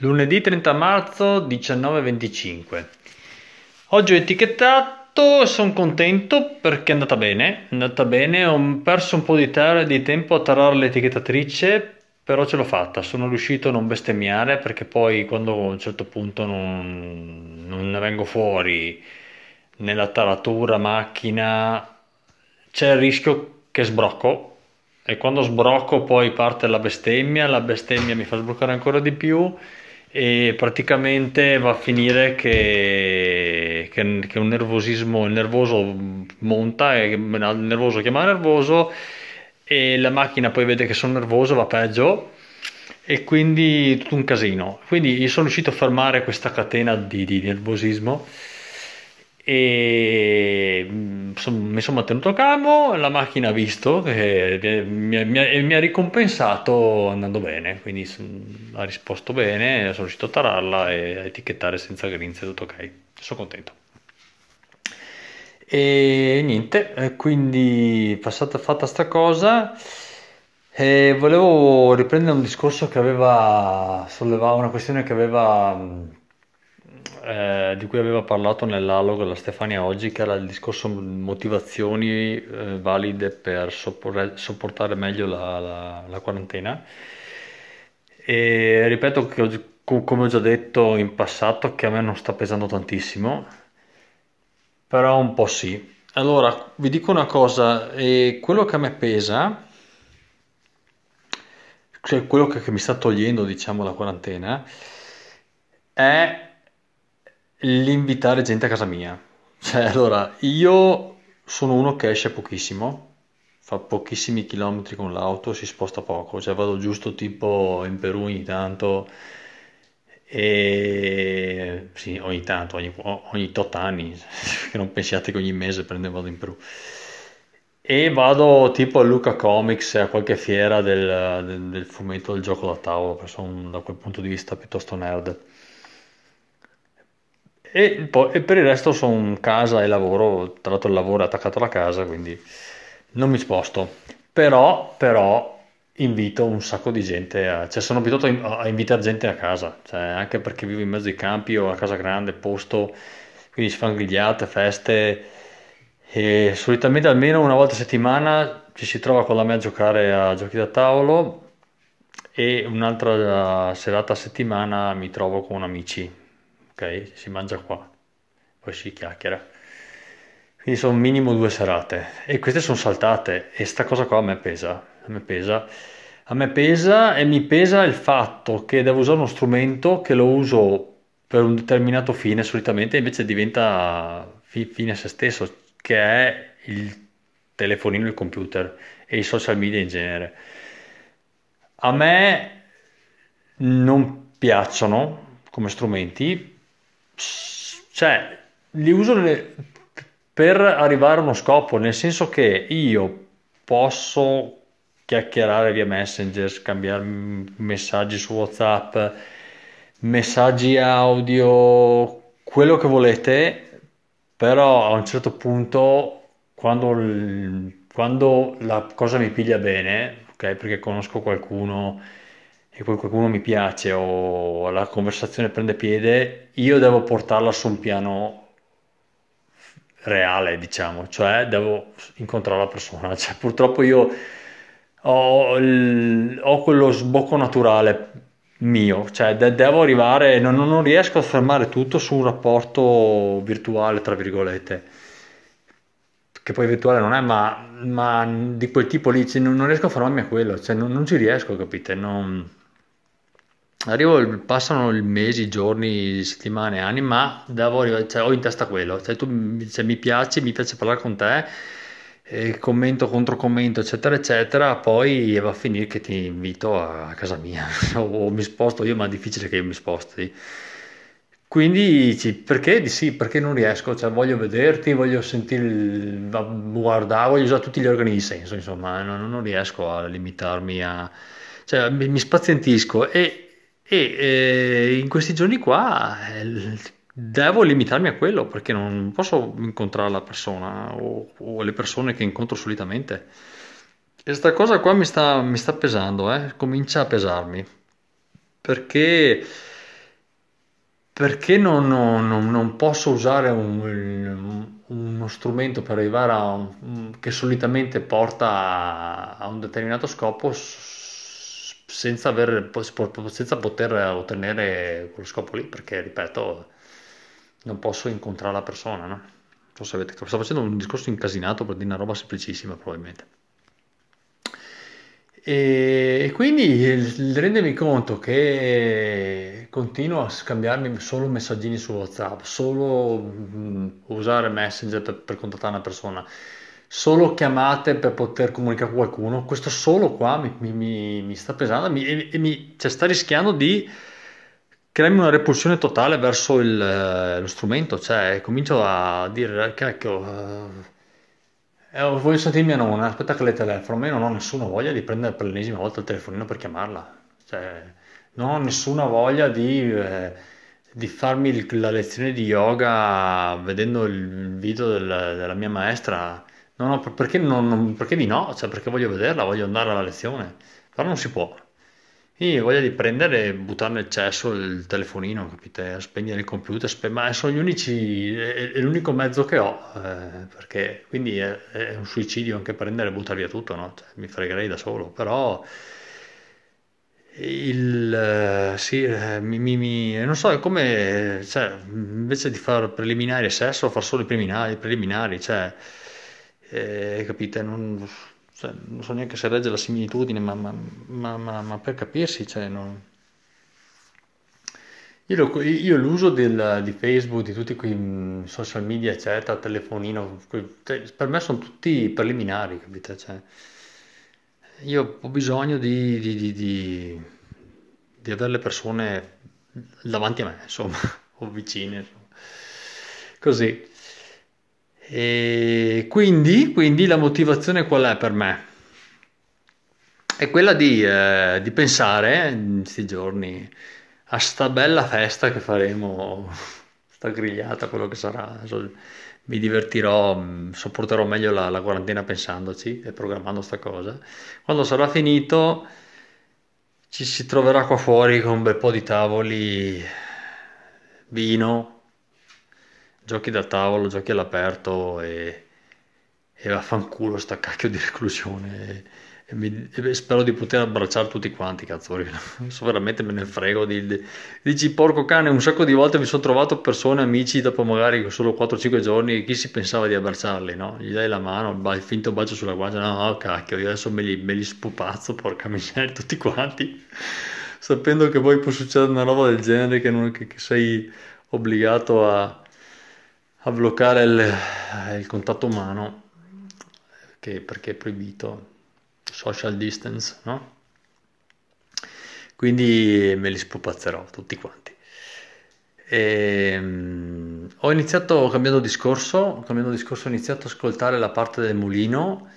Lunedì 30 marzo 19.25 Oggi ho etichettato e sono contento perché è andata bene, è andata bene, ho perso un po' di, di tempo a tarare l'etichettatrice, però ce l'ho fatta, sono riuscito a non bestemmiare perché poi quando a un certo punto non, non ne vengo fuori nella taratura macchina c'è il rischio che sbrocco. E quando sbrocco poi parte la bestemmia, la bestemmia mi fa sbloccare ancora di più e praticamente va a finire che, che, che un nervosismo, il nervoso monta e il nervoso chiama nervoso e la macchina poi vede che sono nervoso, va peggio e quindi tutto un casino. Quindi sono riuscito a fermare questa catena di, di nervosismo e mm, mi sono mantenuto calmo, la macchina ha visto e mi, mi, mi, ha ricompensato andando bene, quindi ha risposto bene, sono riuscito a tararla e a etichettare senza grinze, tutto ok, sono contento. E niente, quindi passata fatta sta cosa, volevo riprendere un discorso che aveva sollevato, una questione che aveva mm, eh, di cui aveva parlato nell'alogo la Stefania oggi, che era il discorso motivazioni eh, valide per sopportare meglio la, la, la, quarantena. E ripeto che ho, come ho già detto in passato che a me non sta pesando tantissimo, però un po' sì. Allora, vi dico una cosa, eh, quello che a me pesa, cioè quello che, che mi sta togliendo, diciamo, la quarantena, è l'invitare gente a casa mia. Cioè, allora, io sono uno che esce pochissimo, fa pochissimi chilometri con l'auto, si sposta poco, cioè vado giusto tipo in Perù ogni tanto e sì, ogni tanto, ogni, ogni tot anni, che non pensiate che ogni mese prendo vado in Perù. E vado tipo a Luca Comics, a qualche fiera del, del, del fumetto del gioco da tavolo, perché sono da quel punto di vista piuttosto nerd. E, poi, e per il resto sono casa e lavoro, tra l'altro il lavoro è attaccato alla casa, quindi non mi sposto. Però, però invito un sacco di gente, a, cioè sono abituato a, invitare gente a casa, cioè anche perché vivo in mezzo ai campi o a casa grande, posto, quindi si fanno grigliate, feste e solitamente almeno una volta a settimana ci si trova con la me a giocare a giochi da tavolo e un'altra serata a settimana mi trovo con amici ok? Si mangia qua, poi si chiacchiera. Quindi sono minimo due serate e queste sono saltate e sta cosa qua a me pesa, a me pesa. A me pesa e mi pesa il fatto che devo usare uno strumento che lo uso per un determinato fine solitamente invece diventa fine a se stesso, che è il telefonino, il computer e i social media in genere. A me non piacciono come strumenti cioè, li uso per arrivare a uno scopo, nel senso che io posso chiacchierare via Messenger, scambiare messaggi su WhatsApp, messaggi audio, quello che volete, però a un certo punto, quando, quando la cosa mi piglia bene, ok, perché conosco qualcuno e poi qualcuno mi piace o la conversazione prende piede, io devo portarla su un piano reale, diciamo, cioè devo incontrare la persona. Cioè, purtroppo io ho, il, ho, quello sbocco naturale mio, cioè de- devo arrivare, non, non, riesco a fermare tutto su un rapporto virtuale, tra virgolette, che poi virtuale non è, ma, ma di quel tipo lì, cioè, non, non, riesco a fermarmi a quello, cioè, non, non ci riesco, capite? Non Arrivo, passano mesi, giorni, settimane, anni, ma devo arrivare, cioè, ho in testa quello. Cioè, tu, se mi piace, mi piace parlare con te, e commento, controcommento, eccetera, eccetera, poi va a finire che ti invito a casa mia o mi sposto io, ma è difficile che io mi sposti. Quindi perché? Sì, perché non riesco, cioè, voglio vederti, voglio sentire, guardare, voglio usare tutti gli organi di senso, insomma, non, non riesco a limitarmi a... cioè mi, mi spazientisco e e eh, in questi giorni qua eh, devo limitarmi a quello perché non posso incontrare la persona o, o le persone che incontro solitamente. E questa cosa qua mi sta, mi sta pesando, eh? comincia a pesarmi perché perché non, non- non posso usare un- uno strumento per arrivare a un, che solitamente porta a, a un determinato scopo senza aver- senza poter ottenere quello scopo lì, perché ripeto, non posso incontrare la persona, no? Non so se avete, sto facendo un discorso incasinato per dire una roba semplicissima, probabilmente. E quindi il rendermi conto che continuo a scambiarmi solo messaggini su WhatsApp, solo mm, usare Messenger per, per contattare una persona, solo chiamate per poter comunicare con qualcuno, questo solo qua mi, mi- mi- sta pesando mi- e, mi, cioè, sta rischiando di crearmi una repulsione totale verso il, eh, lo strumento, cioè comincio a dire, cacchio, eh, eh, voglio sentire mia nonna, aspetta che le telefono, ma io non ho nessuna voglia di prendere per l'ennesima volta il telefonino per chiamarla, cioè non ho nessuna voglia di, eh, di farmi la lezione di yoga vedendo il video del- della mia maestra, non ho- perché, non- non- perché di no? Cioè perché voglio vederla, voglio andare alla lezione, però non si può. Io voglia di prendere e buttare nel cesso il telefonino, capite? Spegnere il computer, spe- ma sono gli unici, è, è l'unico mezzo che ho, eh, perché quindi è, è un suicidio anche prendere e buttare via tutto, no? Cioè, mi fregherei da solo, però il, eh, sì, eh, mi, mi- mi- non so, è come, cioè, invece di fare preliminari e sesso, far solo i preliminari, preliminari, cioè, eh, capite? Non, cioè, non so neanche se regge la similitudine, ma, ma- ma- ma- per capirsi, cioè, non- io, io l'uso del- di Facebook, di tutti quei mm, social media, eccetera, telefonino, per me sono tutti preliminari, capite? Cioè, io ho bisogno di, di, di, di- di avere le persone davanti a me, insomma, o vicine, insomma. Così. E quindi, quindi la motivazione qual è per me? È quella di, eh, di pensare in questi giorni a sta bella festa che faremo, sta grigliata, quello che sarà. Mi divertirò, mh, sopporterò meglio la, la quarantena pensandoci e programmando sta cosa. Quando sarà finito, ci si troverà qua fuori con un bel po' di tavoli, vino, giochi da tavolo, giochi all'aperto e, e vaffanculo sta cacchio di reclusione. E, e mi- e spero di poter abbracciare tutti quanti, cazzo, adesso veramente me ne frego di, di- Dici, porco cane, un sacco di volte mi sono trovato persone, amici, dopo magari solo 4-5 giorni, chi si pensava di abbracciarli, no? Gli dai la mano, il, finto bacio sulla guancia, no, no, cacchio, io adesso me li, me li spupazzo, porca miseria, tutti quanti, sapendo che poi può succedere una roba del genere, che, non- che- che sei obbligato a, a bloccare il, il contatto umano, che- perché è proibito, social distance, no? Quindi me li spupazzerò tutti quanti. Ehm, ho iniziato, cambiando discorso, cambiando discorso, ho iniziato ad ascoltare la parte del mulino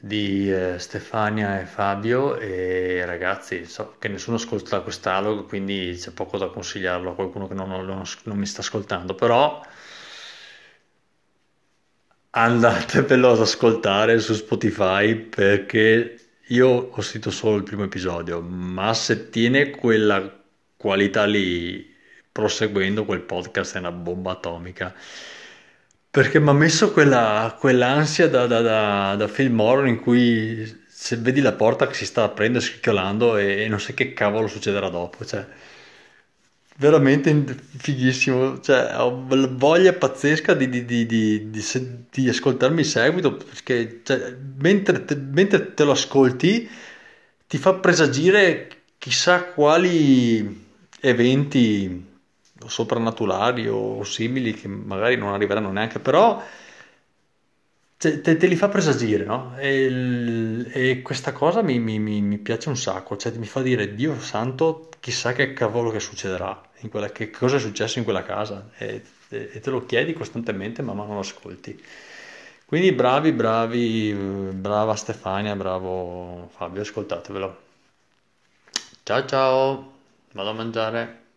di eh, Stefania e Fabio e ragazzi, so che nessuno ascolta quest'algo, quindi c'è poco da consigliarlo a qualcuno che non, non- non mi sta ascoltando, però andatevelo ad ascoltare su Spotify perché io ho sentito solo il primo episodio, ma se tiene quella qualità lì, proseguendo quel podcast è una bomba atomica. Perché mi ha messo quella, quell'ansia da, da, da, da film horror in cui se vedi la porta che si sta aprendo e scricchiolando e, e non sai che cavolo succederà dopo, cioè veramente fighissimo, cioè ho voglia pazzesca di, di- di- di- ascoltarmi in seguito perché cioè, mentre, te, mentre te lo ascolti ti fa presagire chissà quali eventi soprannaturali o simili che magari non arriveranno neanche, però te, te li fa presagire, no? E, e questa cosa mi, mi- mi- piace un sacco, cioè mi fa dire, Dio santo, chissà che cavolo che succederà, quella, che cosa è successo in quella casa, e, e- te lo chiedi costantemente, ma non lo ascolti. Quindi bravi, bravi, brava Stefania, bravo Fabio, ascoltatevelo. Ciao ciao, vado a mangiare.